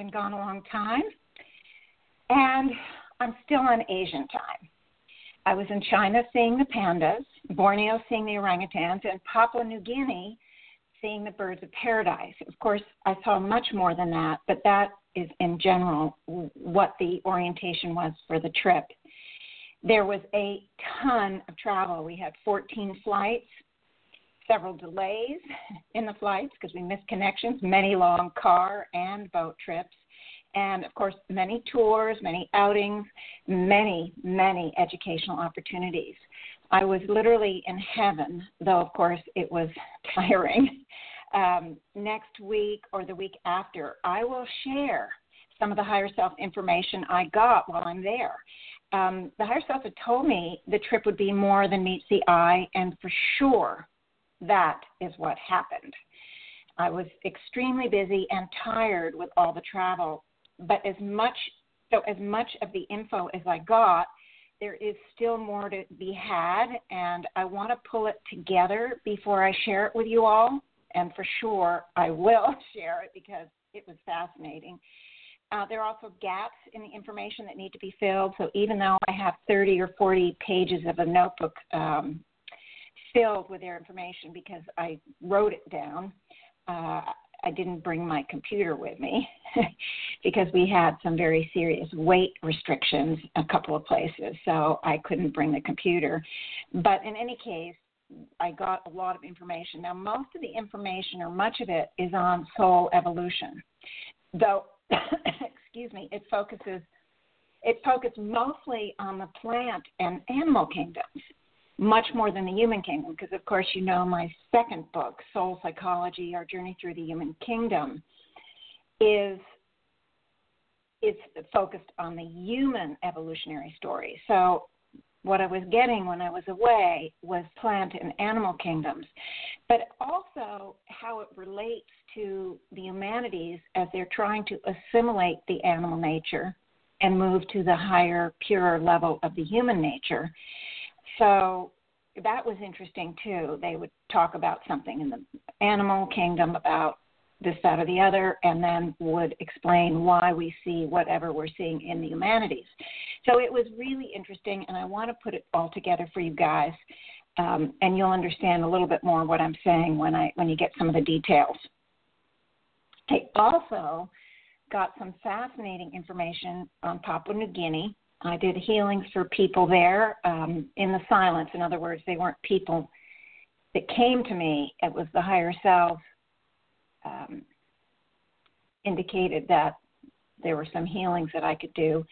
Been gone a long time. And I'm still on Asian time. I was in China seeing the pandas, Borneo seeing the orangutans, and Papua New Guinea seeing the birds of paradise. Of course, I saw much more than that, but that is in general what the orientation was for the trip. There was a ton of travel. We had 14 flights several delays in the flights because we missed connections, many long car and boat trips, and of course, many tours, many outings, many, many educational opportunities. I was literally in heaven, though, of course, it was tiring. Um, next week or the week after, I will share some of the higher self information I got while I'm there. Um, the higher self had told me the trip would be more than meets the eye, and for sure that is what happened. I was extremely busy and tired with all the travel, but as much so as much of the info as I got, there is still more to be had, and I want to pull it together before I share it with you all. And for sure, I will share it because it was fascinating. Uh, there are also gaps in the information that need to be filled. So even though I have 30 or 40 pages of a notebook um, filled with their information because I wrote it down. Uh, I didn't bring my computer with me because we had some very serious weight restrictions a couple of places, so I couldn't bring the computer. But in any case, I got a lot of information. Now, most of the information, or much of it, is on soul evolution, though. excuse me. It focuses. It focused mostly on the plant and animal kingdoms much more than the human kingdom, because of course you know my second book, Soul Psychology: Our Journey Through the Human Kingdom, is it's focused on the human evolutionary story. So what I was getting when I was away was plant and animal kingdoms, but also how it relates to the humanities as they're trying to assimilate the animal nature and move to the higher, purer level of the human nature so that was interesting too. They would talk about something in the animal kingdom about this, that, or the other, and then would explain why we see whatever we're seeing in the humanities. So it was really interesting, and I want to put it all together for you guys, um, and you'll understand a little bit more what I'm saying when I when you get some of the details. I also got some fascinating information on Papua New Guinea I did healings for people there um, in the silence. In other words, they weren't people that came to me. It was the higher self um, indicated that there were some healings that I could do,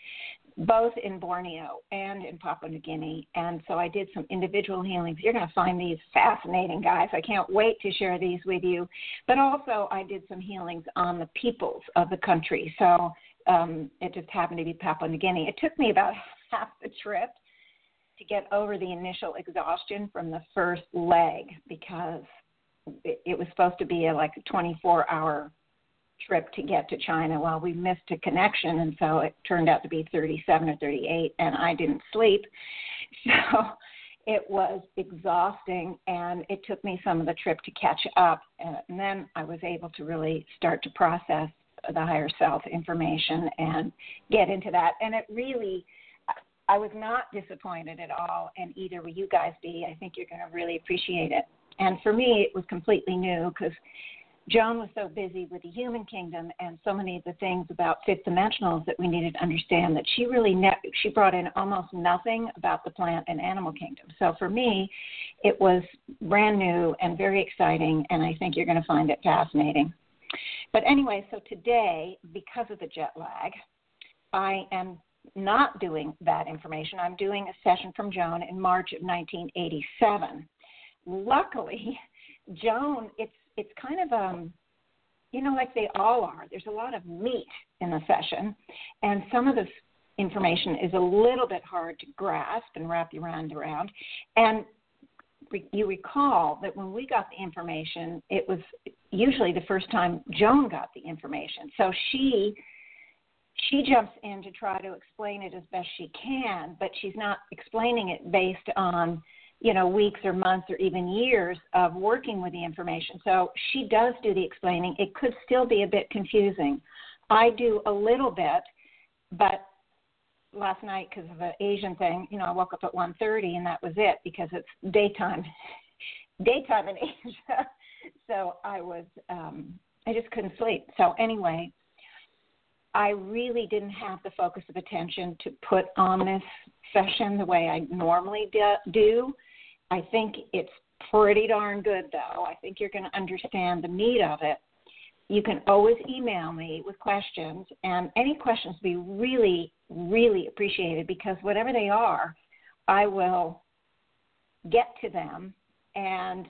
both in Borneo and in Papua New Guinea. And so I did some individual healings. You're going to find these fascinating, guys. I can't wait to share these with you. But also, I did some healings on the peoples of the country. So um, it just happened to be Papua New Guinea. It took me about half the trip to get over the initial exhaustion from the first leg because it, it was supposed to be a, like a 24 hour trip to get to China. Well, we missed a connection, and so it turned out to be 37 or 38, and I didn't sleep. So it was exhausting, and it took me some of the trip to catch up. And then I was able to really start to process the higher self information and get into that. And it really, I was not disappointed at all, and either will you guys be. I think you're going to really appreciate it. And for me, it was completely new because Joan was so busy with the human kingdom and so many of the things about fifth dimensionals that we needed to understand that she really ne- she brought in almost nothing about the plant and animal kingdom. So for me, it was brand new and very exciting, and I think you're going to find it fascinating. But anyway, so today, because of the jet lag, I am not doing that information. I'm doing a session from Joan in March of 1987. luckily, Joan, it's it's kind of um you know, like they all are. There's a lot of meat in the session, and some of this information is a little bit hard to grasp and wrap your mind around. And you recall that when we got the information, it was usually the first time Joan got the information. So she she jumps in to try to explain it as best she can, but she's not explaining it based on you know weeks or months or even years of working with the information. So she does do the explaining. It could still be a bit confusing. I do a little bit, but last night because of the Asian thing, you know, I woke up at 1:30 and that was it because it's daytime, daytime in Asia. So I was, um, I just couldn't sleep. So anyway, I really didn't have the focus of attention to put on this session the way I normally do. I think it's pretty darn good though. I think you're going to understand the meat of it you can always email me with questions, and any questions be really, really appreciated because whatever they are, I will get to them and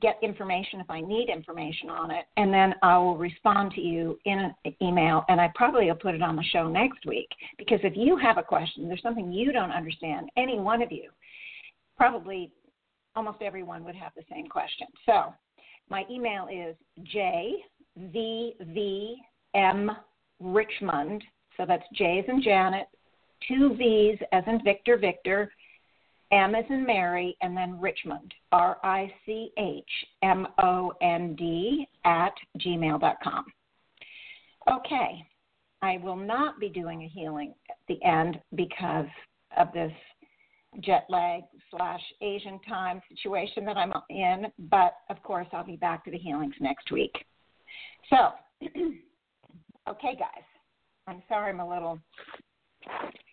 get information if I need information on it, and then I will respond to you in an email, and I probably will put it on the show next week because if you have a question, there's something you don't understand, any one of you, probably almost everyone would have the same question. So my email is jvvmrichmond, so that's J as in Janet, two V's as in Victor, Victor, M in Mary, and then Richmond, R I C H M O N D, at gmail.com. Okay, I will not be doing a healing at the end because of this jet lag slash Asian time situation that I'm in, but of course I'll be back to the healings next week. So, okay, guys, I'm sorry I'm a little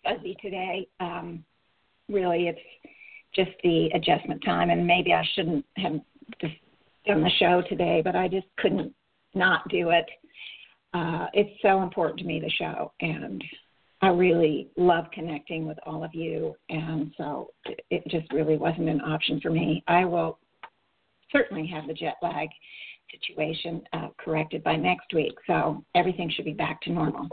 fuzzy today. Um, really, it's just the adjustment time, and maybe I shouldn't have just done the show today, but I just couldn't not do it. Uh, it's so important to me, the show, and I really love connecting with all of you, and so it just really wasn't an option for me. I will certainly have the jet lag situation uh, corrected by next week, so everything should be back to normal.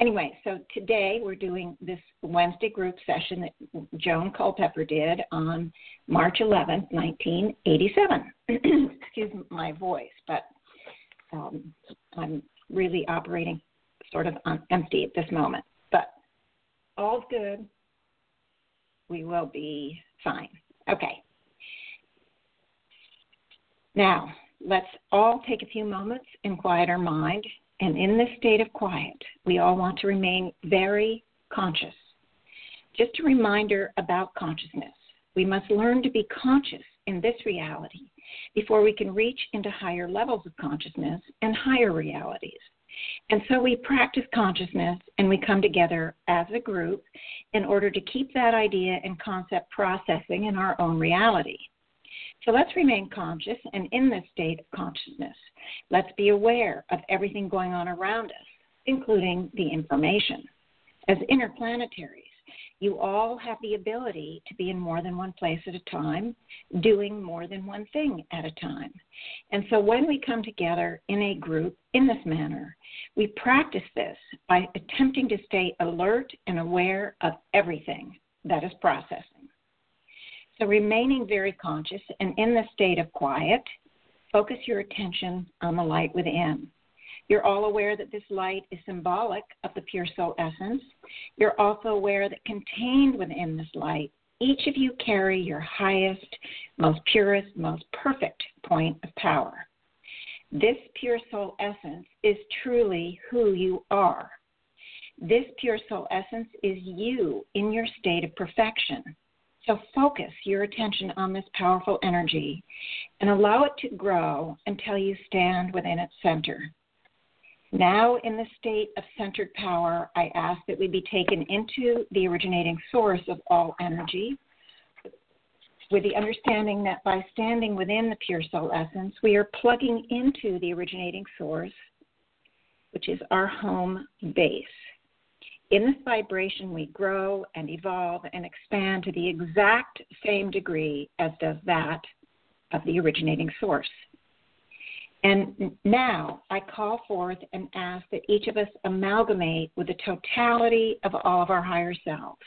Anyway, so today we're doing this Wednesday group session that Joan Culpepper did on March 11th, 1987. Excuse my voice, but um, I'm really operating sort of on empty at this moment But all's good. We will be fine. Okay. Now, let's all take a few moments and quiet our mind. And in this state of quiet, we all want to remain very conscious. Just a reminder about consciousness. We must learn to be conscious in this reality before we can reach into higher levels of consciousness and higher realities. And so we practice consciousness and we come together as a group in order to keep that idea and concept processing in our own reality. So let's remain conscious and in this state of consciousness. Let's be aware of everything going on around us, including the information. As interplanetaries, you all have the ability to be in more than one place at a time, doing more than one thing at a time. And so when we come together in a group in this manner, we practice this by attempting to stay alert and aware of everything that is processing. So remaining very conscious and in the state of quiet, focus your attention on the light within. You're all aware that this light is symbolic of the pure soul essence. You're also aware that contained within this light, each of you carry your highest, most purest, most perfect point of power. This pure soul essence is truly who you are. This pure soul essence is you in your state of perfection. So focus your attention on this powerful energy and allow it to grow until you stand within its center. Now, in the state of centered power, I ask that we be taken into the originating source of all energy, with the understanding that by standing within the pure soul essence, we are plugging into the originating source, which is our home base. In this vibration, we grow and evolve and expand to the exact same degree as does that of the originating source. And now I call forth and ask that each of us amalgamate with the totality of all of our higher selves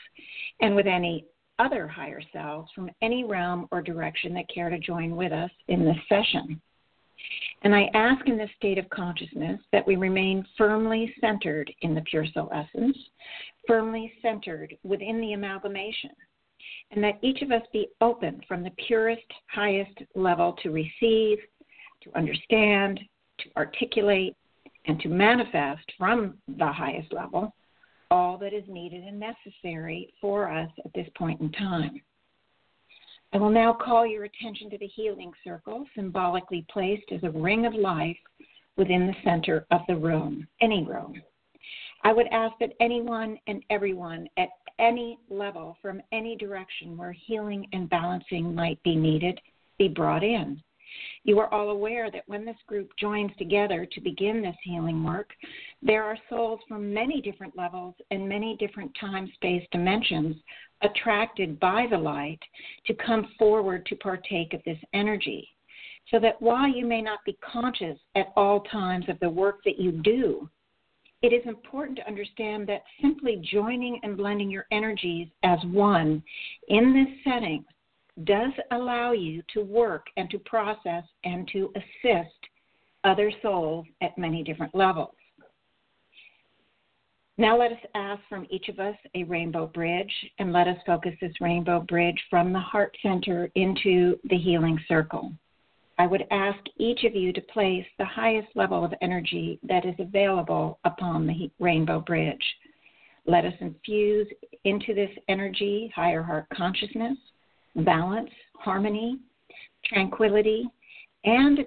and with any other higher selves from any realm or direction that care to join with us in this session. And I ask in this state of consciousness that we remain firmly centered in the pure soul essence, firmly centered within the amalgamation, and that each of us be open from the purest, highest level to receive, to understand, to articulate, and to manifest from the highest level all that is needed and necessary for us at this point in time. I will now call your attention to the healing circle, symbolically placed as a ring of life within the center of the room, any room. I would ask that anyone and everyone at any level, from any direction where healing and balancing might be needed, be brought in. You are all aware that when this group joins together to begin this healing work, there are souls from many different levels and many different time space dimensions attracted by the light to come forward to partake of this energy. So that while you may not be conscious at all times of the work that you do, it is important to understand that simply joining and blending your energies as one in this setting does allow you to work and to process and to assist other souls at many different levels. Now let us ask from each of us a rainbow bridge, and let us focus this rainbow bridge from the heart center into the healing circle. I would ask each of you to place the highest level of energy that is available upon the rainbow bridge. Let us infuse into this energy higher heart consciousness, balance, harmony, tranquility, and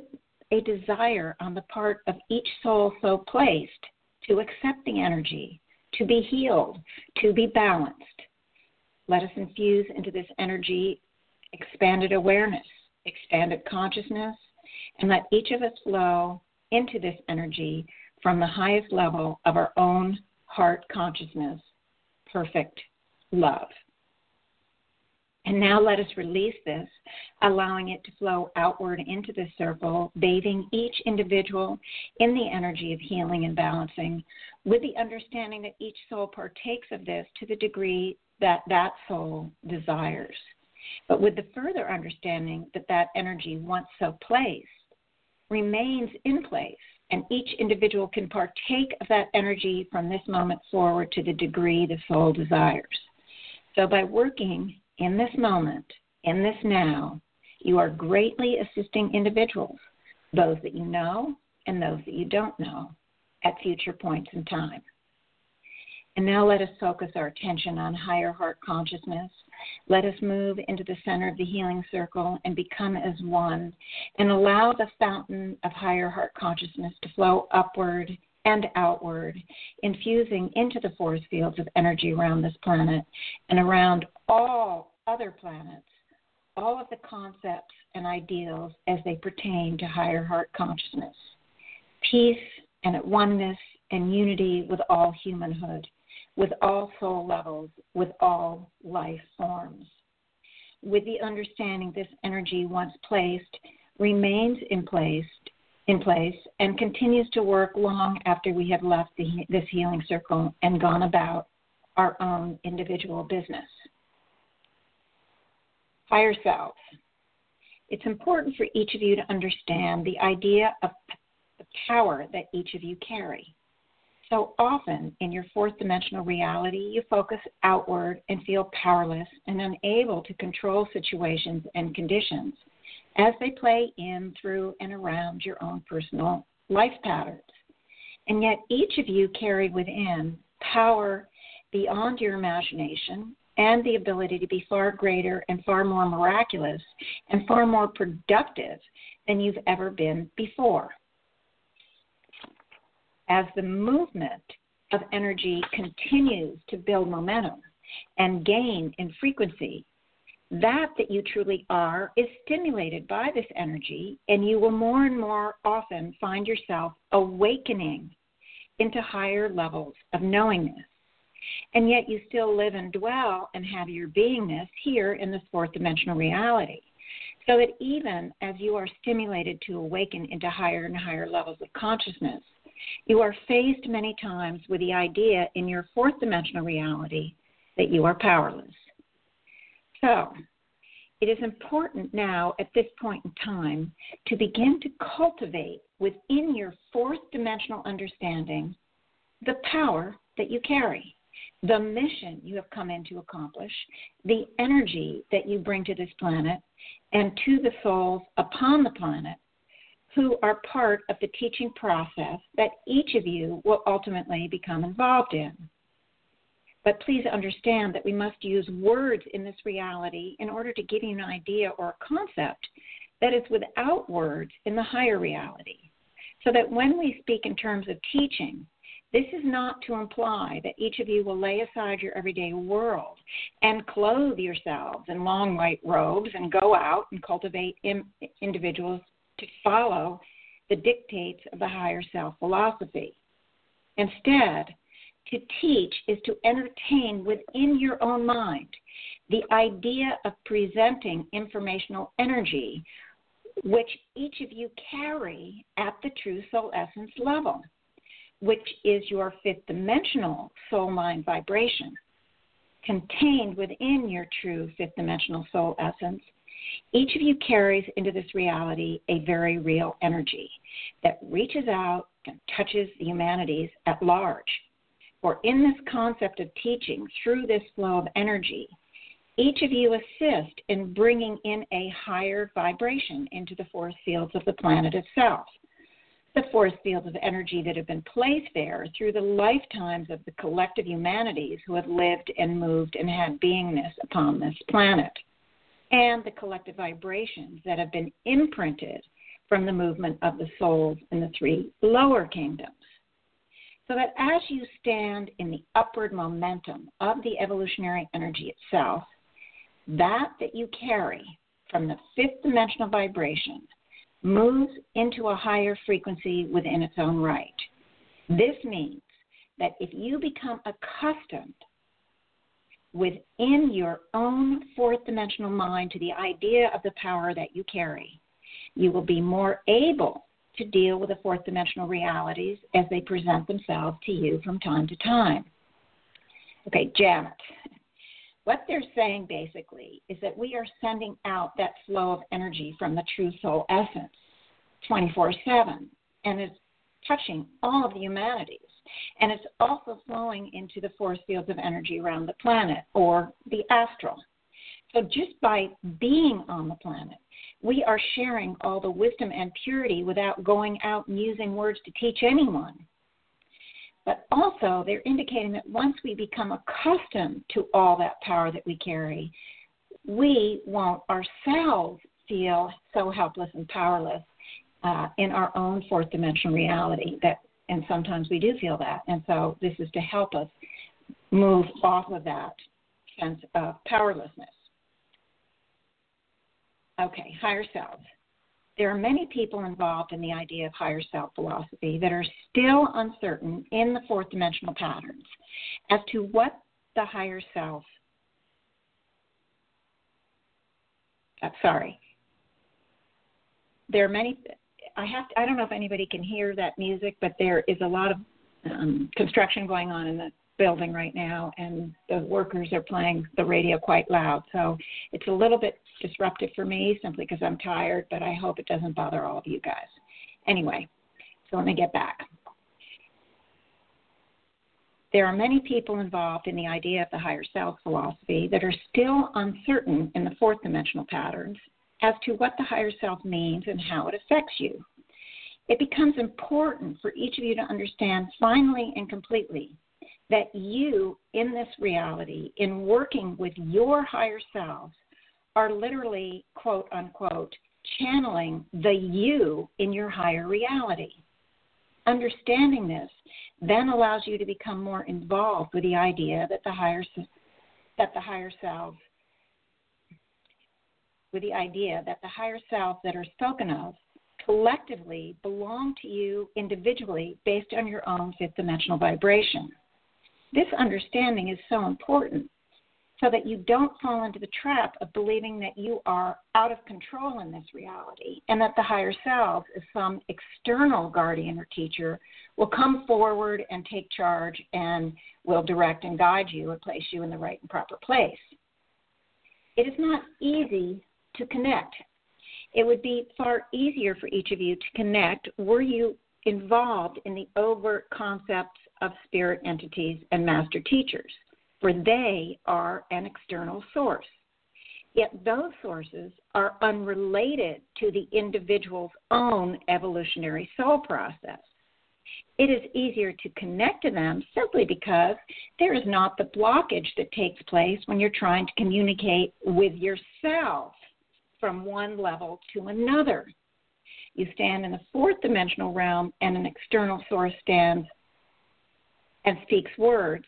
a desire on the part of each soul so placed to accept the energy, to be healed, to be balanced. Let us infuse into this energy expanded awareness, expanded consciousness, and let each of us flow into this energy from the highest level of our own heart consciousness, perfect love. And now let us release this, allowing it to flow outward into the circle, bathing each individual in the energy of healing and balancing, with the understanding that each soul partakes of this to the degree that that soul desires. But with the further understanding that that energy, once so placed, remains in place, and each individual can partake of that energy from this moment forward to the degree the soul desires. So, by working in this moment, in this now, you are greatly assisting individuals, those that you know and those that you don't know, at future points in time. And now let us focus our attention on higher heart consciousness. Let us move into the center of the healing circle and become as one and allow the fountain of higher heart consciousness to flow upward and outward, infusing into the force fields of energy around this planet and around all other planets all of the concepts and ideals as they pertain to higher heart consciousness, peace and at oneness and unity with all humanhood, with all soul levels, with all life forms. With the understanding this energy once placed remains in place in place and continues to work long after we have left the, this healing circle and gone about our own individual business higher self. It's important for each of you to understand the idea of the power that each of you carry. So often in your fourth dimensional reality, you focus outward and feel powerless and unable to control situations and conditions as they play in, through, and around your own personal life patterns. And yet, each of you carry within power beyond your imagination and the ability to be far greater and far more miraculous and far more productive than you've ever been before. As the movement of energy continues to build momentum and gain in frequency, that that you truly are is stimulated by this energy, and you will more and more often find yourself awakening into higher levels of knowingness And yet you still live and dwell and have your beingness here in this fourth dimensional reality. So that even as you are stimulated to awaken into higher and higher levels of consciousness, you are faced many times with the idea in your fourth dimensional reality that you are powerless. So, it is important now at this point in time to begin to cultivate within your fourth dimensional understanding the power that you carry, the mission you have come in to accomplish, the energy that you bring to this planet and to the souls upon the planet who are part of the teaching process that each of you will ultimately become involved in. But please understand that we must use words in this reality in order to give you an idea or a concept that is without words in the higher reality. So that when we speak in terms of teaching, this is not to imply that each of you will lay aside your everyday world and clothe yourselves in long white robes and go out and cultivate individuals to follow the dictates of the higher self philosophy. Instead, to teach is to entertain within your own mind the idea of presenting informational energy, which each of you carry at the true soul essence level, which is your fifth dimensional soul mind vibration. Contained within your true fifth dimensional soul essence, each of you carries into this reality a very real energy that reaches out and touches the humanities at large for in this concept of teaching, through this flow of energy, each of you assist in bringing in a higher vibration into the force fields of the planet itself. The force fields of energy that have been placed there through the lifetimes of the collective humanities who have lived and moved and had beingness upon this planet, and the collective vibrations that have been imprinted from the movement of the souls in the three lower kingdoms. So that as you stand in the upward momentum of the evolutionary energy itself, that that you carry from the fifth dimensional vibration moves into a higher frequency within its own right. This means that if you become accustomed within your own fourth dimensional mind to the idea of the power that you carry, you will be more able to deal with the fourth dimensional realities as they present themselves to you from time to time. Okay, Janet. What they're saying basically is that we are sending out that flow of energy from the true soul essence 24 7, and it's touching all of the humanities. And it's also flowing into the force fields of energy around the planet or the astral. So just by being on the planet, we are sharing all the wisdom and purity without going out and using words to teach anyone. But also, they're indicating that once we become accustomed to all that power that we carry, we won't ourselves feel so helpless and powerless uh, in our own fourth dimensional reality. That, and sometimes we do feel that. And so, this is to help us move off of that sense of powerlessness. Okay, higher self. There are many people involved in the idea of higher self philosophy that are still uncertain in the fourth dimensional patterns as to what the higher self. Uh, sorry. There are many. I have. To, I don't know if anybody can hear that music, but there is a lot of um, construction going on in the building right now, and the workers are playing the radio quite loud. So it's a little bit disruptive for me simply because I'm tired, but I hope it doesn't bother all of you guys. Anyway, so let me get back. There are many people involved in the idea of the higher self philosophy that are still uncertain in the fourth dimensional patterns as to what the higher self means and how it affects you. It becomes important for each of you to understand finally and completely that you, in this reality, in working with your higher selves, are literally, quote unquote, channeling the you in your higher reality. Understanding this then allows you to become more involved with the idea that the higher that the higher self with the idea that the higher self that are spoken of collectively belong to you individually based on your own fifth dimensional vibration. This understanding is so important so that you don't fall into the trap of believing that you are out of control in this reality and that the higher self, as some external guardian or teacher, will come forward and take charge and will direct and guide you and place you in the right and proper place. It is not easy to connect. It would be far easier for each of you to connect were you involved in the overt concepts of spirit entities and master teachers for they are an external source. Yet those sources are unrelated to the individual's own evolutionary soul process. It is easier to connect to them simply because there is not the blockage that takes place when you're trying to communicate with yourself from one level to another. You stand in the fourth dimensional realm, and an external source stands and speaks words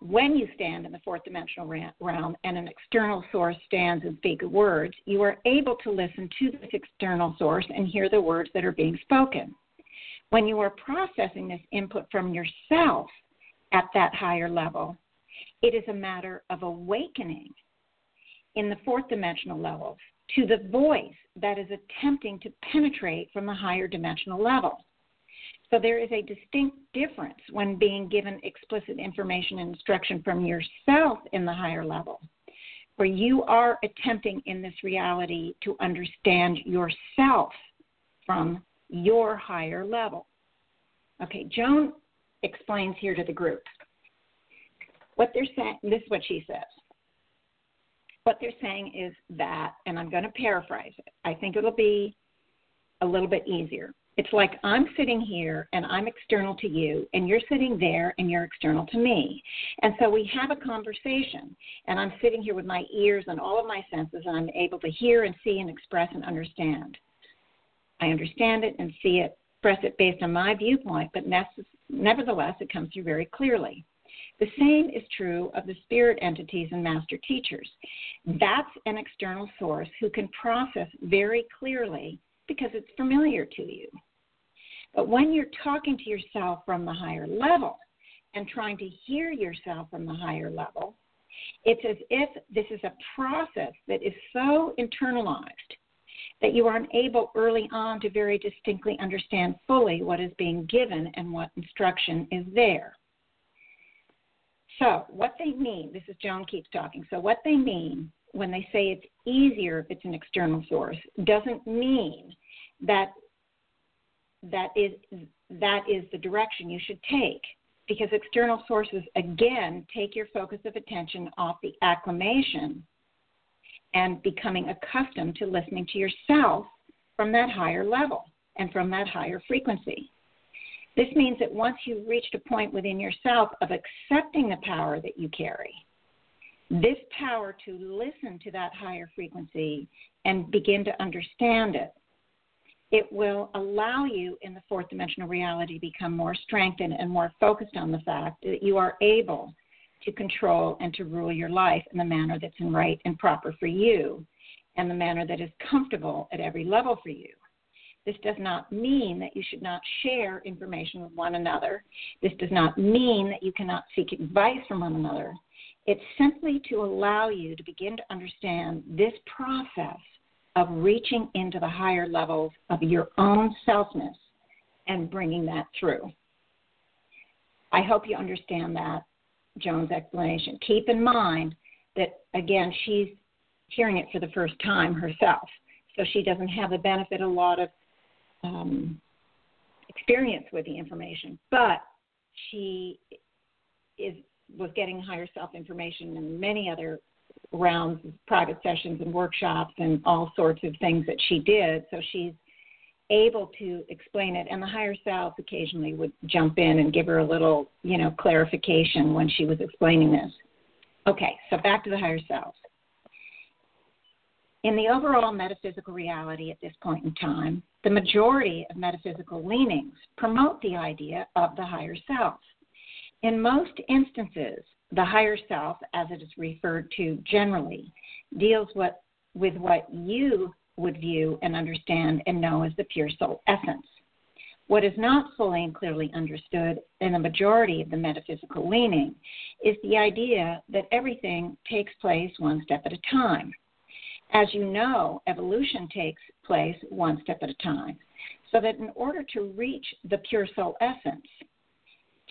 when you stand in the fourth dimensional realm and an external source stands and speaks words, you are able to listen to this external source and hear the words that are being spoken. When you are processing this input from yourself at that higher level, it is a matter of awakening in the fourth dimensional levels to the voice that is attempting to penetrate from the higher dimensional level. So there is a distinct difference when being given explicit information and instruction from yourself in the higher level, where you are attempting in this reality to understand yourself from your higher level. Okay, Joan explains here to the group what they're saying. This is what she says. What they're saying is that, and I'm going to paraphrase it. I think it'll be a little bit easier. It's like I'm sitting here and I'm external to you, and you're sitting there and you're external to me. And so we have a conversation, and I'm sitting here with my ears and all of my senses, and I'm able to hear and see and express and understand. I understand it and see it, express it based on my viewpoint, but nevertheless, it comes through very clearly. The same is true of the spirit entities and master teachers. That's an external source who can process very clearly because it's familiar to you. But when you're talking to yourself from the higher level and trying to hear yourself from the higher level, it's as if this is a process that is so internalized that you are unable early on to very distinctly understand fully what is being given and what instruction is there. So, what they mean, this is Joan keeps talking. So, what they mean when they say it's easier if it's an external source doesn't mean that that is that is the direction you should take because external sources again take your focus of attention off the acclimation and becoming accustomed to listening to yourself from that higher level and from that higher frequency. This means that once you've reached a point within yourself of accepting the power that you carry, this power to listen to that higher frequency and begin to understand it, it will allow you in the fourth dimensional reality to become more strengthened and more focused on the fact that you are able to control and to rule your life in the manner that's in right and proper for you and the manner that is comfortable at every level for you. This does not mean that you should not share information with one another. This does not mean that you cannot seek advice from one another. It's simply to allow you to begin to understand this process of reaching into the higher levels of your own selfness and bringing that through. I hope you understand that, Joan's explanation. Keep in mind that, again, she's hearing it for the first time herself, so she doesn't have the benefit of a lot of um, experience with the information, but she is was getting higher self information and many other rounds of private sessions and workshops and all sorts of things that she did. So she's able to explain it and the higher self occasionally would jump in and give her a little, you know, clarification when she was explaining this. Okay, so back to the higher self. In the overall metaphysical reality at this point in time, the majority of metaphysical leanings promote the idea of the higher self. In most instances, the higher self, as it is referred to generally, deals what, with what you would view and understand and know as the pure soul essence. What is not fully and clearly understood in the majority of the metaphysical leaning is the idea that everything takes place one step at a time. As you know, evolution takes place one step at a time. So that in order to reach the pure soul essence,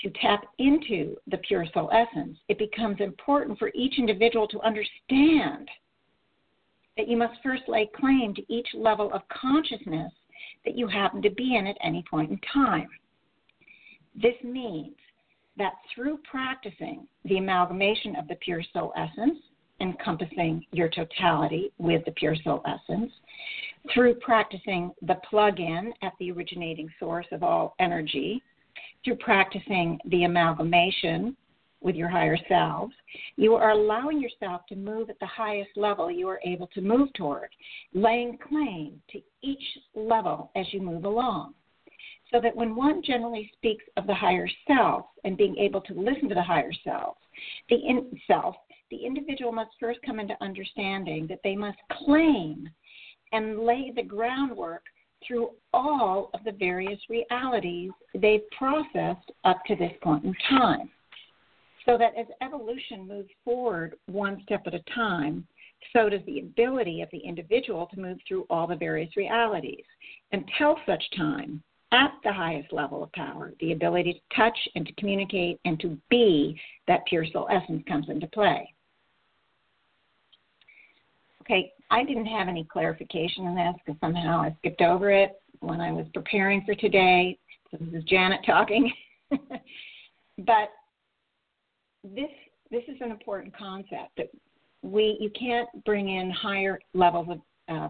to tap into the pure soul essence, it becomes important for each individual to understand that you must first lay claim to each level of consciousness that you happen to be in at any point in time. This means that through practicing the amalgamation of the pure soul essence, encompassing your totality with the pure soul essence, through practicing the plug in at the originating source of all energy, through practicing the amalgamation with your higher selves, you are allowing yourself to move at the highest level you are able to move toward, laying claim to each level as you move along. So that when one generally speaks of the higher self and being able to listen to the higher self, the in self, the individual must first come into understanding that they must claim and lay the groundwork through all of the various realities they've processed up to this point in time. So that as evolution moves forward one step at a time, so does the ability of the individual to move through all the various realities until such time, at the highest level of power, the ability to touch and to communicate and to be that pure soul essence comes into play. Okay, I didn't have any clarification on this because somehow I skipped over it when I was preparing for today. So this is Janet talking. but this this is an important concept that we you can't bring in higher levels of uh,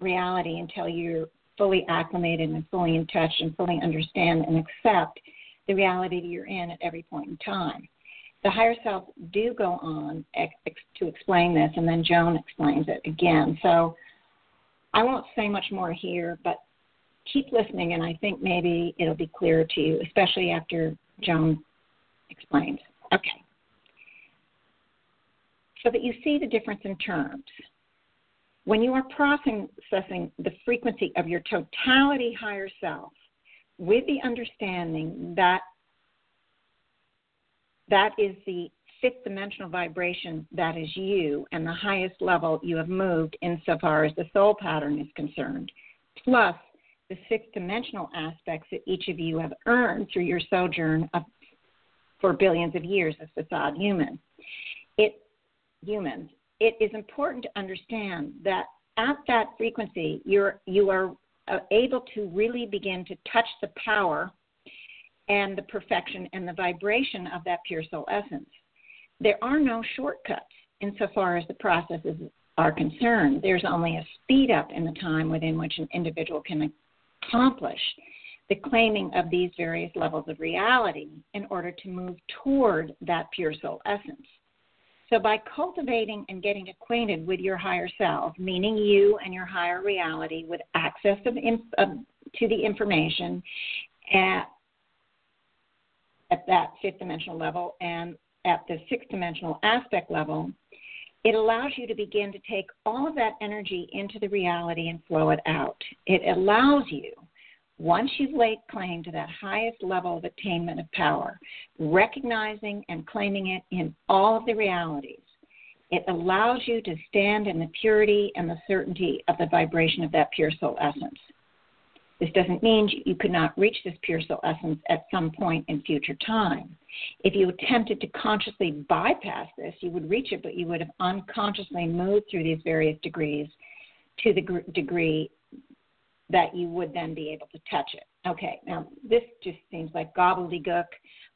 reality until you're fully acclimated and fully in touch and fully understand and accept the reality that you're in at every point in time. The higher self do go on ex- to explain this, and then Joan explains it again. So I won't say much more here, but keep listening, and I think maybe it'll be clearer to you, especially after Joan explains. Okay. So that you see the difference in terms. When you are processing the frequency of your totality higher self with the understanding that that is the fifth dimensional vibration that is you and the highest level you have moved insofar as the soul pattern is concerned, plus the sixth dimensional aspects that each of you have earned through your sojourn of for billions of years as facade human. It humans. It is important to understand that at that frequency, you're you are uh, able to really begin to touch the power and the perfection and the vibration of that pure soul essence. There are no shortcuts insofar as the processes are concerned. There's only a speed up in the time within which an individual can accomplish the claiming of these various levels of reality in order to move toward that pure soul essence. So, by cultivating and getting acquainted with your higher self, meaning you and your higher reality with access of, to the information at, at that fifth dimensional level and at the sixth dimensional aspect level, it allows you to begin to take all of that energy into the reality and flow it out. It allows you once you've laid claim to that highest level of attainment of power, recognizing and claiming it in all of the realities, it allows you to stand in the purity and the certainty of the vibration of that pure soul essence. This doesn't mean you could not reach this pure soul essence at some point in future time. If you attempted to consciously bypass this, you would reach it, but you would have unconsciously moved through these various degrees to the degree that you would then be able to touch it. Okay, now this just seems like gobbledygook.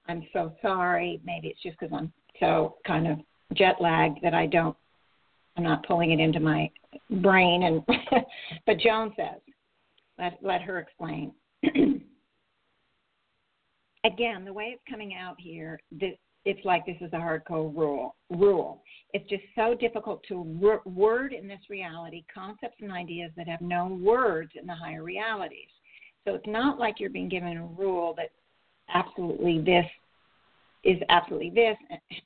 I'm so sorry. Maybe it's just because I'm so kind of jet lagged that I don't, I'm not pulling it into my brain. And but Joan says, let let her explain. Again, the way it's coming out here, this, it's like this is a hardcore rule. Rule. It's just so difficult to word in this reality concepts and ideas that have no words in the higher realities. So it's not like you're being given a rule that absolutely this is absolutely this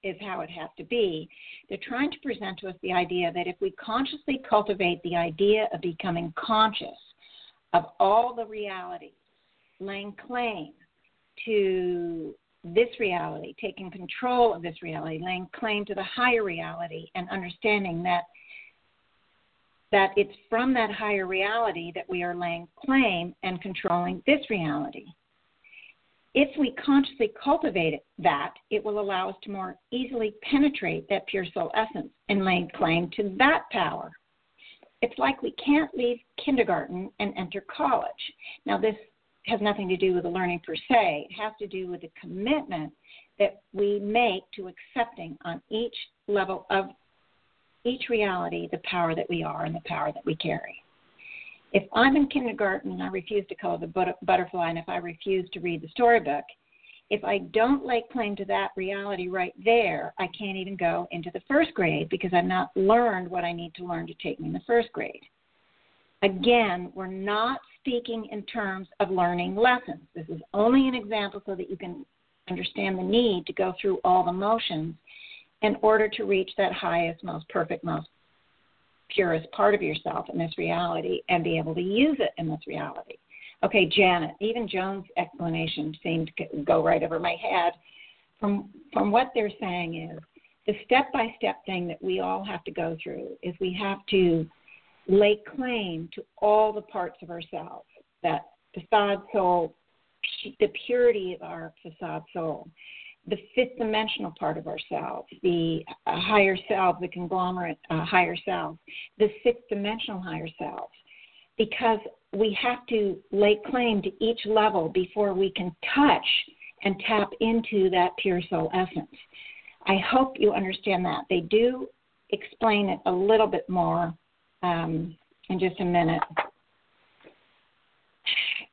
is how it has to be. They're trying to present to us the idea that if we consciously cultivate the idea of becoming conscious of all the realities laying claim to this reality, taking control of this reality, laying claim to the higher reality, and understanding that that it's from that higher reality that we are laying claim and controlling this reality. If we consciously cultivate that, it will allow us to more easily penetrate that pure soul essence and lay claim to that power. It's like we can't leave kindergarten and enter college. Now, this has nothing to do with the learning per se, it has to do with the commitment that we make to accepting on each level of each reality the power that we are and the power that we carry. If I'm in kindergarten and I refuse to color the butterfly and if I refuse to read the storybook, if I don't lay claim to that reality right there, I can't even go into the first grade because I've not learned what I need to learn to take me in the first grade. Again, we're not speaking in terms of learning lessons. This is only an example so that you can understand the need to go through all the motions in order to reach that highest, most perfect, most purest part of yourself in this reality and be able to use it in this reality. Okay, Janet, even Joan's explanation seemed to go right over my head. From from what they're saying is the step by step thing that we all have to go through is we have to lay claim to all the parts of ourselves that facade soul, the purity of our facade soul, the fifth dimensional part of ourselves, the uh, higher self, the conglomerate uh, higher self, the sixth dimensional higher self, because we have to lay claim to each level before we can touch and tap into that pure soul essence. I hope you understand that. They do explain it a little bit more um, in just a minute.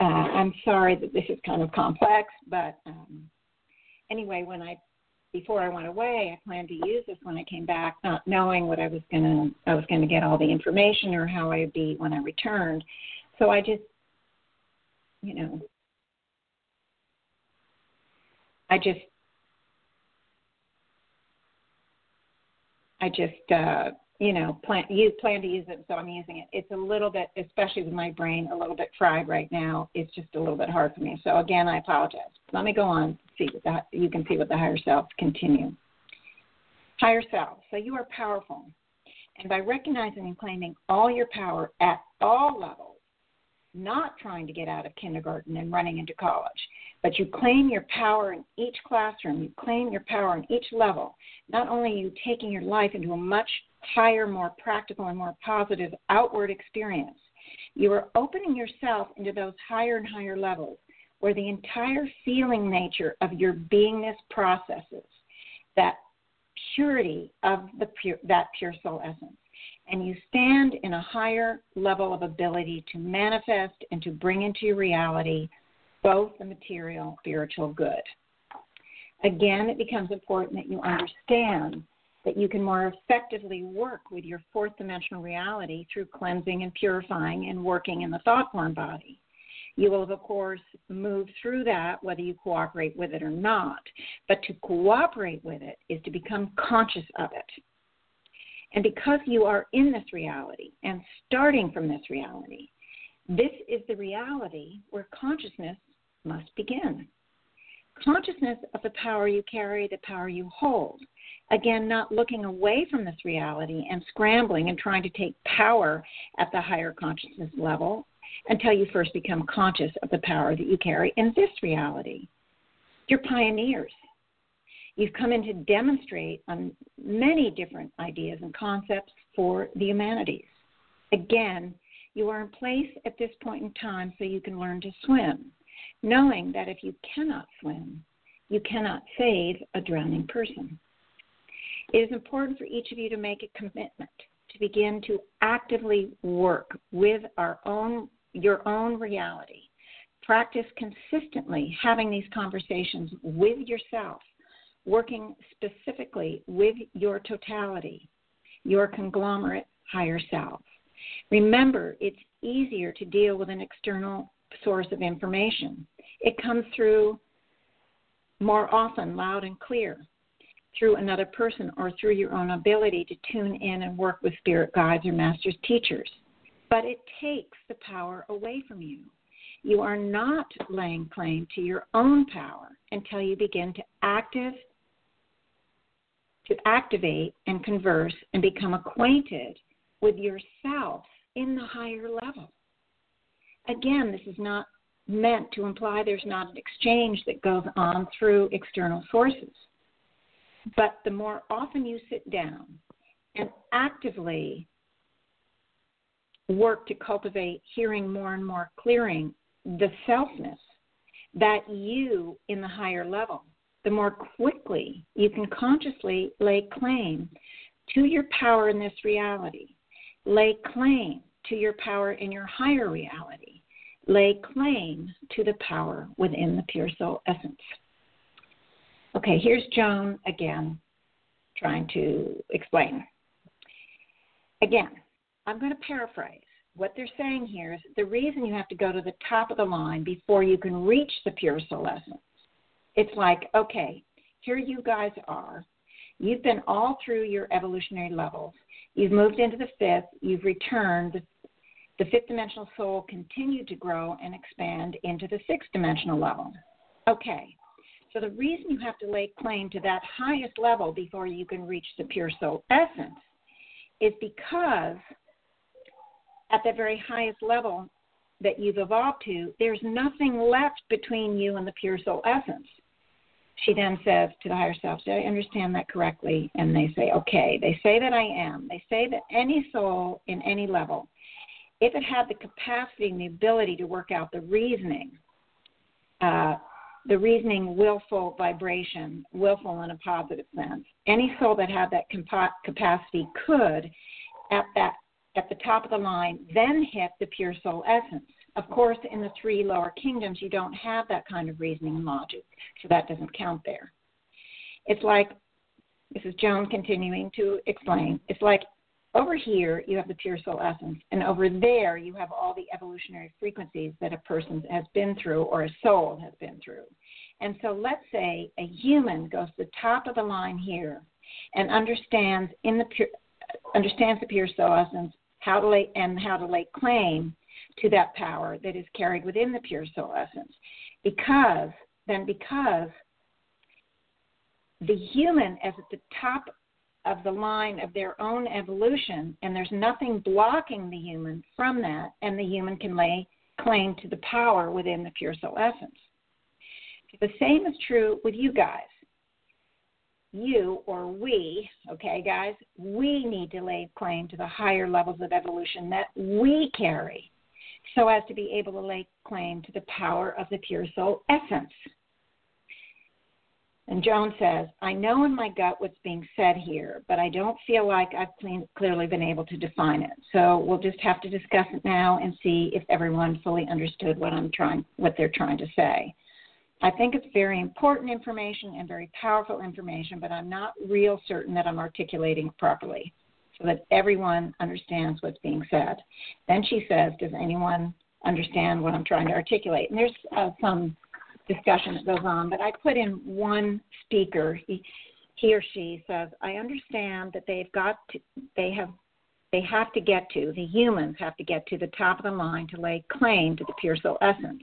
Uh, I'm sorry that this is kind of complex, but um, anyway, when I before I went away, I planned to use this when I came back, not knowing what I was gonna I was gonna get all the information or how I'd be when I returned. So I just, you know, I just I just uh you know, plan you plan to use it, so I'm using it. It's a little bit, especially with my brain, a little bit fried right now. It's just a little bit hard for me. So again, I apologize. Let me go on. See what the, you can see what the higher self continue. Higher self. So you are powerful, and by recognizing and claiming all your power at all levels, not trying to get out of kindergarten and running into college, but you claim your power in each classroom, you claim your power in each level. Not only are you taking your life into a much higher, more practical, and more positive outward experience. You are opening yourself into those higher and higher levels where the entire feeling nature of your beingness processes that purity of the pure, that pure soul essence. And you stand in a higher level of ability to manifest and to bring into your reality both the material, and spiritual good. Again, it becomes important that you understand that you can more effectively work with your fourth dimensional reality through cleansing and purifying and working in the thought form body. You will, of course, move through that whether you cooperate with it or not. But to cooperate with it is to become conscious of it. And because you are in this reality and starting from this reality, this is the reality where consciousness must begin. Consciousness of the power you carry, the power you hold, again, not looking away from this reality and scrambling and trying to take power at the higher consciousness level until you first become conscious of the power that you carry in this reality. You're pioneers. You've come in to demonstrate on many different ideas and concepts for the humanities. Again, you are in place at this point in time so you can learn to swim, knowing that if you cannot swim, you cannot save a drowning person. It is important for each of you to make a commitment to begin to actively work with our own your own reality. Practice consistently having these conversations with yourself, working specifically with your totality, your conglomerate higher self. Remember, it's easier to deal with an external source of information. It comes through more often loud and clear through another person or through your own ability to tune in and work with spirit guides or masters teachers. But it takes the power away from you. You are not laying claim to your own power until you begin to active to activate and converse and become acquainted with yourself in the higher level. Again, this is not meant to imply there's not an exchange that goes on through external sources. But the more often you sit down and actively work to cultivate hearing more and more clearing the selfness that you in the higher level, the more quickly you can consciously lay claim to your power in this reality, lay claim to your power in your higher reality, lay claim to the power within the pure soul essence. Okay, here's Joan again trying to explain. Again, I'm going to paraphrase. What they're saying here is the reason you have to go to the top of the line before you can reach the pure soul essence. It's like, okay, here you guys are. You've been all through your evolutionary levels. You've moved into the fifth. You've returned. The fifth dimensional soul continued to grow and expand into the sixth dimensional level. Okay, so the reason you have to lay claim to that highest level before you can reach the pure soul essence is because at the very highest level that you've evolved to, there's nothing left between you and the pure soul essence. She then says to the higher self, Did I understand that correctly? And they say, Okay. They say that I am. They say that any soul in any level, if it had the capacity and the ability to work out the reasoning, uh, the reasoning willful vibration, willful in a positive sense, any soul that had that compa- capacity could, at that at the top of the line, then hit the pure soul essence. Of course, in the three lower kingdoms, you don't have that kind of reasoning and logic, so that doesn't count there. It's like, this is Joan continuing to explain, it's like over here you have the pure soul essence, and over there you have all the evolutionary frequencies that a person has been through or a soul has been through. And so let's say a human goes to the top of the line here and understands in the pure, understands the pure soul essence how to lay and how to lay claim to that power that is carried within the pure soul essence. Because, then, because the human is at the top of the line of their own evolution, and there's nothing blocking the human from that, and the human can lay claim to the power within the pure soul essence. The same is true with you guys. You or we, okay, guys, we need to lay claim to the higher levels of evolution that we carry so as to be able to lay claim to the power of the pure soul essence. And Joan says, I know in my gut what's being said here, but I don't feel like I've clean, clearly been able to define it. So we'll just have to discuss it now and see if everyone fully understood what I'm trying, what they're trying to say. I think it's very important information and very powerful information, but I'm not real certain that I'm articulating properly so that everyone understands what's being said. Then she says, Does anyone understand what I'm trying to articulate? And there's uh, some discussion that goes on, but I put in one speaker. He, he or she says, I understand that they've got to, they have they have to get to, the humans have to get to the top of the line to lay claim to the pure soul essence.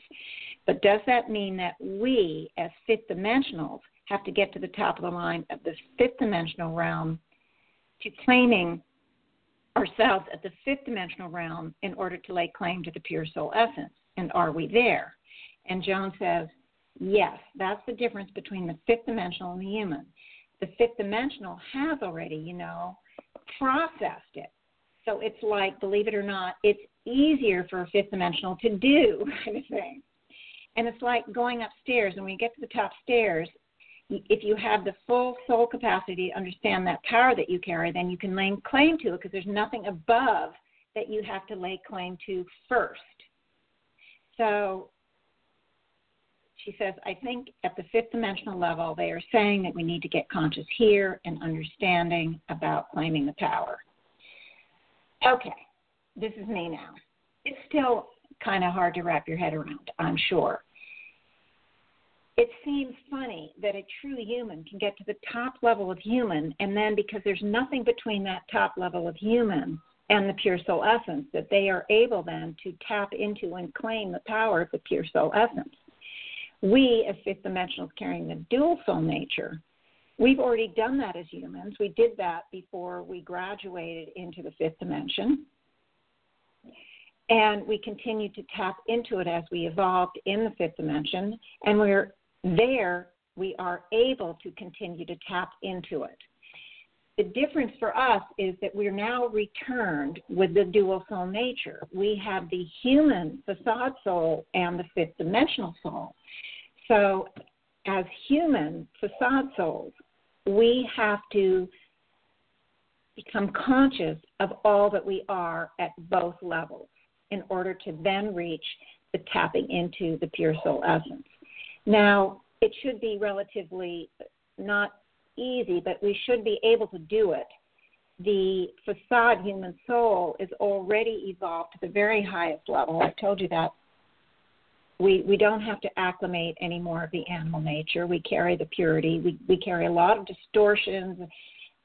But does that mean that we, as fifth dimensionals, have to get to the top of the line of the fifth dimensional realm to claiming ourselves at the fifth dimensional realm in order to lay claim to the pure soul essence. And are we there? And Joan says, yes, that's the difference between the fifth dimensional and the human. The fifth dimensional has already, you know, processed it. So it's like, believe it or not, it's easier for a fifth dimensional to do kind of thing. And it's like going upstairs, and when you get to the top stairs, if you have the full soul capacity to understand that power that you carry, then you can lay claim to it because there's nothing above that you have to lay claim to first. So she says, I think at the fifth dimensional level, they are saying that we need to get conscious here and understanding about claiming the power. Okay, this is me now. It's still kind of hard to wrap your head around, I'm sure it seems funny that a true human can get to the top level of human, and then because there's nothing between that top level of human and the pure soul essence, that they are able then to tap into and claim the power of the pure soul essence. We, as fifth dimensionals carrying the dual soul nature, we've already done that as humans. We did that before we graduated into the fifth dimension. And we continue to tap into it as we evolved in the fifth dimension. And we're there, we are able to continue to tap into it. The difference for us is that we're now returned with the dual soul nature. We have the human facade soul and the fifth dimensional soul. So, as human facade souls, we have to become conscious of all that we are at both levels in order to then reach the tapping into the pure soul essence. Now, it should be relatively not easy, but we should be able to do it. The facade human soul is already evolved to the very highest level. I've told you that. We, we don't have to acclimate any more of the animal nature. We carry the purity. We, we carry a lot of distortions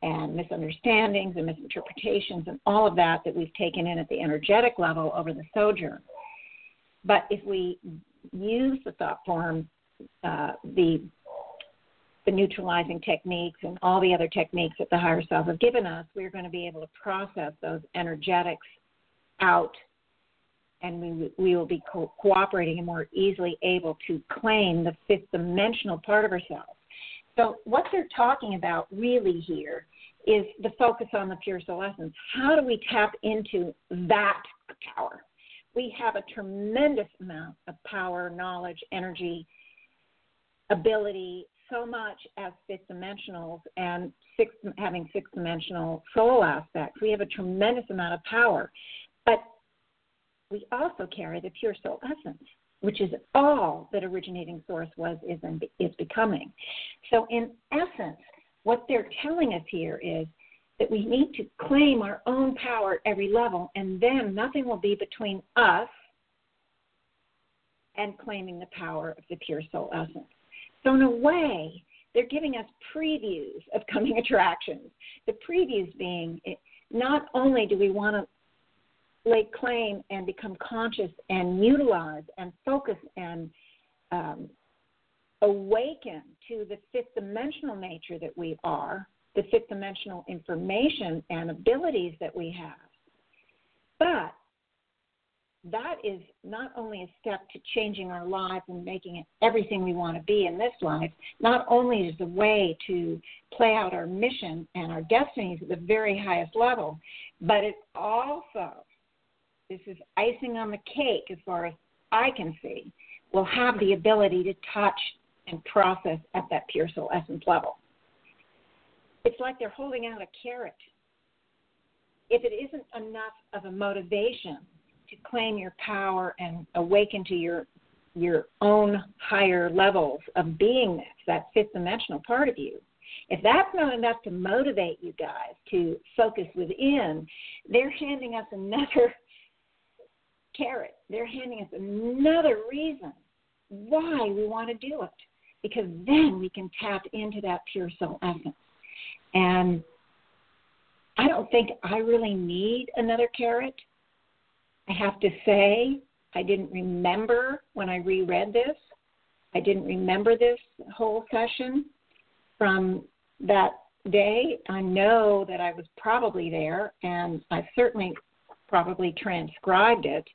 and misunderstandings and misinterpretations and all of that that we've taken in at the energetic level over the sojourn. But if we use the thought form, uh, the the neutralizing techniques and all the other techniques that the higher self have given us, we're going to be able to process those energetics out and we, we will be co- cooperating and more easily able to claim the fifth dimensional part of ourselves. So, what they're talking about really here is the focus on the pure soul essence. How do we tap into that power? We have a tremendous amount of power, knowledge, energy, ability, so much as fifth dimensionals and six, having six dimensional soul aspects. We have a tremendous amount of power. But we also carry the pure soul essence, which is all that originating source was, is, and is becoming. So, in essence, what they're telling us here is that we need to claim our own power at every level, and then nothing will be between us and claiming the power of the pure soul essence. So, in a way, they're giving us previews of coming attractions. The previews being not only do we want to lay claim and become conscious and utilize and focus and um, awaken to the fifth dimensional nature that we are, the fifth dimensional information and abilities that we have, but that is not only a step to changing our lives and making it everything we want to be in this life, not only is a way to play out our mission and our destinies at the very highest level, but it also, this is icing on the cake as far as I can see, will have the ability to touch and process at that pure soul essence level. It's like they're holding out a carrot. If it isn't enough of a motivation to claim your power and awaken to your your own higher levels of beingness, that fifth dimensional part of you. If that's not enough to motivate you guys to focus within, they're handing us another carrot. They're handing us another reason why we want to do it. Because then we can tap into that pure soul essence. And I don't think I really need another carrot I have to say, I didn't remember when I reread this. I didn't remember this whole session from that day. I know that I was probably there, and I certainly probably transcribed it.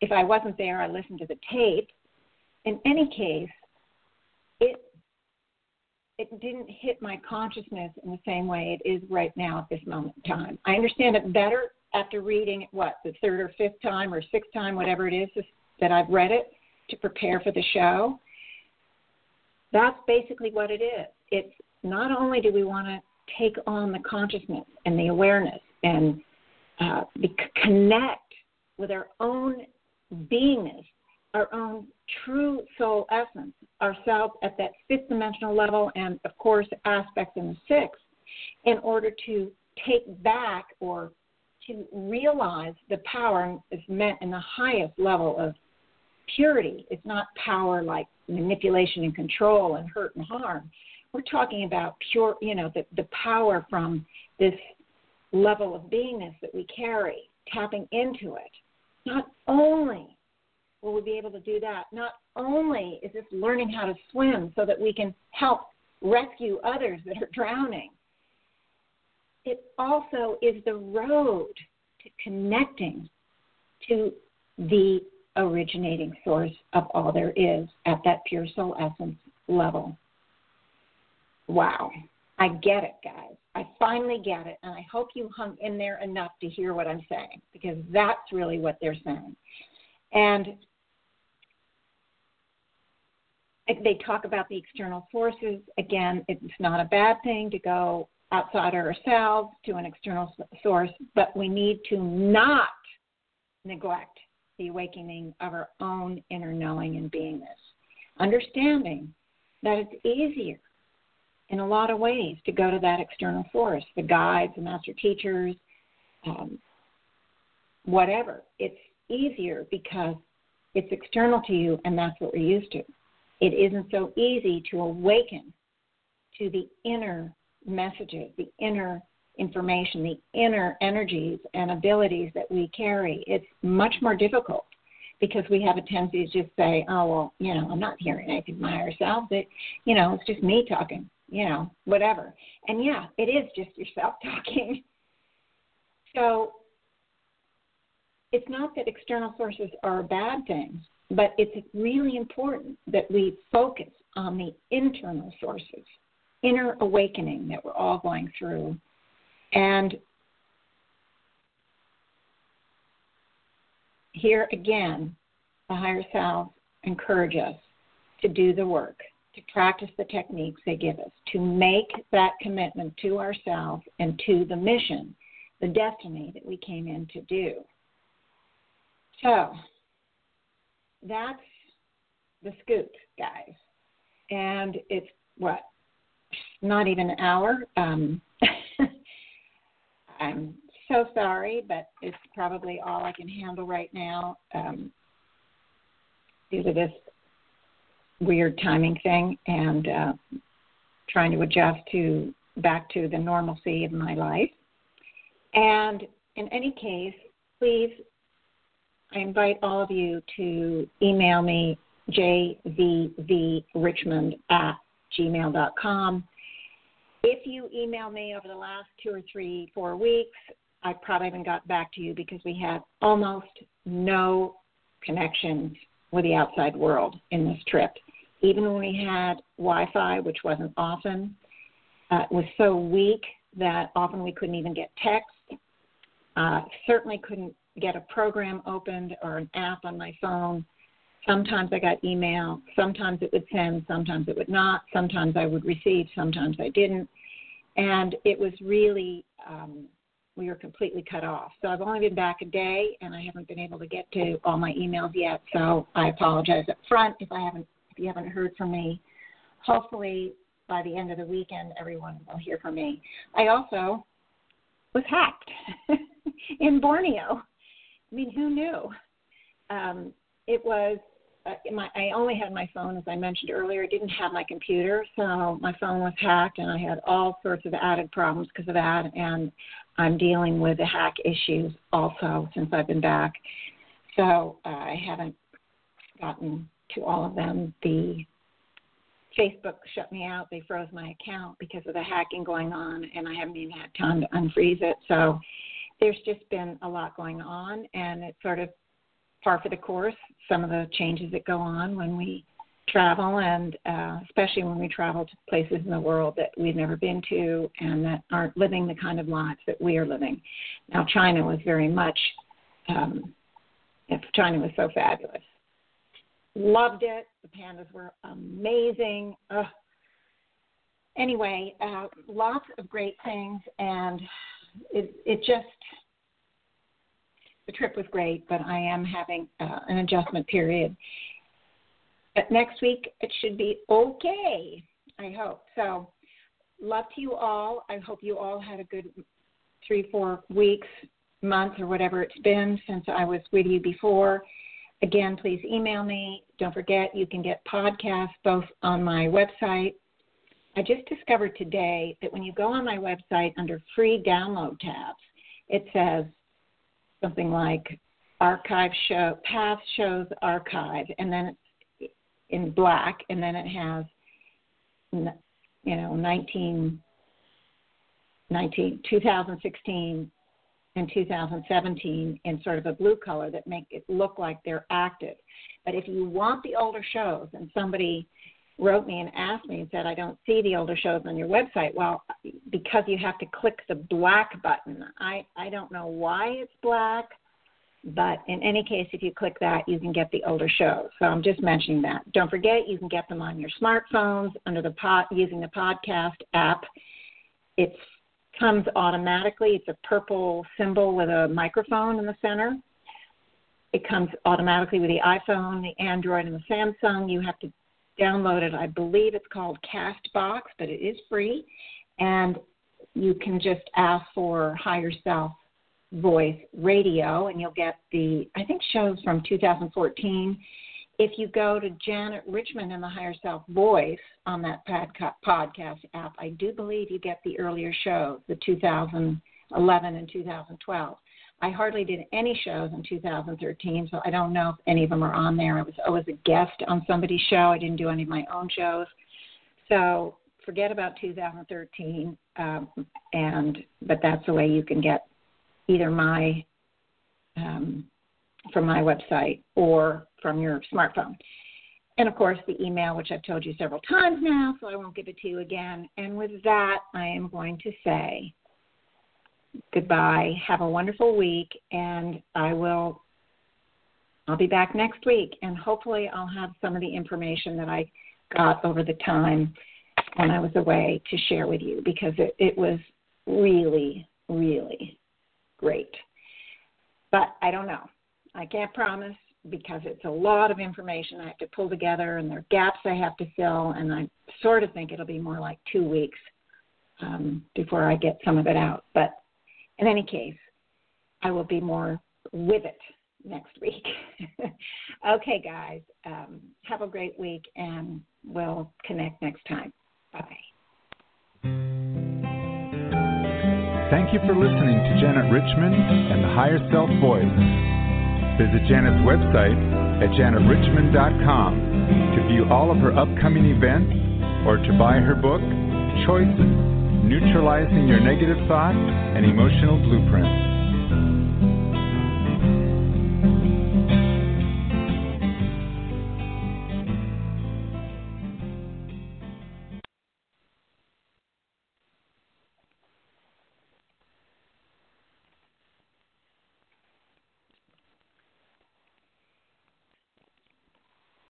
If I wasn't there, I listened to the tape. In any case, it it didn't hit my consciousness in the same way it is right now at this moment in time. I understand it better after reading what the third or fifth time or sixth time, whatever it is that I've read it to prepare for the show. That's basically what it is. It's not only do we want to take on the consciousness and the awareness and uh, connect with our own beingness, our own true soul essence, ourselves at that fifth dimensional level, and of course, aspects in the sixth, in order to take back or to realize the power is meant in the highest level of purity. It's not power like manipulation and control and hurt and harm. We're talking about pure, you know, the, the power from this level of beingness that we carry, tapping into it, not only will we be able to do that, not only is this learning how to swim so that we can help rescue others that are drowning, it also is the road to connecting to the originating source of all there is at that pure soul essence level. Wow. I get it, guys. I finally get it. And I hope you hung in there enough to hear what I'm saying because that's really what they're saying. And they talk about the external forces. Again, it's not a bad thing to go outside ourselves to an external source, but we need to not neglect the awakening of our own inner knowing and beingness. Understanding that it's easier in a lot of ways to go to that external force, the guides, the master teachers, um, whatever. It's easier because it's external to you and that's what we're used to. It isn't so easy to awaken to the inner messages, the inner information, the inner energies and abilities that we carry. It's much more difficult because we have a tendency to just say, oh, well, you know, I'm not hearing anything my higher. It, you know, it's just me talking, you know, whatever. And yeah, it is just yourself talking. So it's not that external sources are a bad thing, but it's really important that we focus on the internal sources, inner awakening that we're all going through. And here again, the higher selves encourage us to do the work, to practice the techniques they give us, to make that commitment to ourselves and to the mission, the destiny that we came in to do. So, that's the scoop, guys. And it's what? Not even an hour. Um, I'm so sorry, but it's probably all I can handle right now um, due to this weird timing thing and uh, trying to adjust to back to the normalcy of my life. And in any case, please I invite all of you to email me jvvrichmond at gmail.com. If you email me over the last two or three, four weeks, I probably haven't got back to you because we had almost no connections with the outside world in this trip. Even when we had Wi Fi, which wasn't often, uh, it was so weak that often we couldn't even get text. Uh, certainly couldn't get a program opened or an app on my phone. Sometimes I got email, sometimes it would send, sometimes it would not, sometimes I would receive, sometimes I didn't. And it was really, um, we were completely cut off. So I've only been back a day and I haven't been able to get to all my emails yet. So I apologize up front if I haven't, if you haven't heard from me. Hopefully by the end of the weekend, everyone will hear from me. I also was hacked in Borneo. I mean, who knew? Um, it was my, I only had my phone, as I mentioned earlier. I didn't have my computer, so my phone was hacked, and I had all sorts of added problems because of that. And I'm dealing with the hack issues also since I've been back. So uh, I haven't gotten to all of them. The Facebook shut me out. They froze my account because of the hacking going on, and I haven't even had time to unfreeze it. So there's just been a lot going on, and it's sort of par for the course. Some of the changes that go on when we travel, and uh, especially when we travel to places in the world that we've never been to and that aren't living the kind of lives that we are living. Now, China was very much, um, China was so fabulous. Loved it. The pandas were amazing. Ugh. Anyway, uh, lots of great things, and it it just the trip was great, but I am having uh, an adjustment period. But next week it should be okay. I hope so. Love to you all. I hope you all had a good three, four weeks, month, or whatever it's been since I was with you before. Again, please email me. Don't forget you can get podcasts both on my website I just discovered today that when you go on my website under free download tabs, it says something like archive show, path shows archive, and then it's in black, and then it has, you know, 19, 19 2016 and 2017 in sort of a blue color that make it look like they're active. But if you want the older shows, and somebody wrote me and asked me and said, I don't see the older shows on your website. Well, because you have to click the black button. I, I don't know why it's black, but in any case, if you click that, you can get the older shows. So I'm just mentioning that. Don't forget, you can get them on your smartphones under the pod, using the podcast app. It comes automatically. It's a purple symbol with a microphone in the center. It comes automatically with the iPhone, the Android, and the Samsung. You have to download it. I believe it's called Castbox, but it is free. And you can just ask for Higher Self Voice Radio, and you'll get the, I think, shows from 2014. If you go to Janet Richmond and the Higher Self Voice on that podcast app, I do believe you get the earlier shows, the 2011 and 2012. I hardly did any shows in 2013, so I don't know if any of them are on there. I was always a guest on somebody's show. I didn't do any of my own shows. So forget about 2013, um, and but that's the way you can get either my um, from my website or from your smartphone. And of course, the email, which I've told you several times now, so I won't give it to you again. And with that, I am going to say goodbye. Have a wonderful week, and I will. I'll be back next week, and hopefully, I'll have some of the information that I got over the time when I was away to share with you because it, it was really, really great. But I don't know. I can't promise because it's a lot of information I have to pull together and there are gaps I have to fill, and I sort of think it'll be more like two weeks um, before I get some of it out. But in any case, I will be more with it next week. okay, guys, um, have a great week and we'll connect next time. Bye. Thank you for listening to Janet Richmond and the Higher Self Voice. Visit Janet's website at janetrichmond.com to view all of her upcoming events or to buy her book, Choices Neutralizing Your Negative Thoughts and Emotional Blueprints.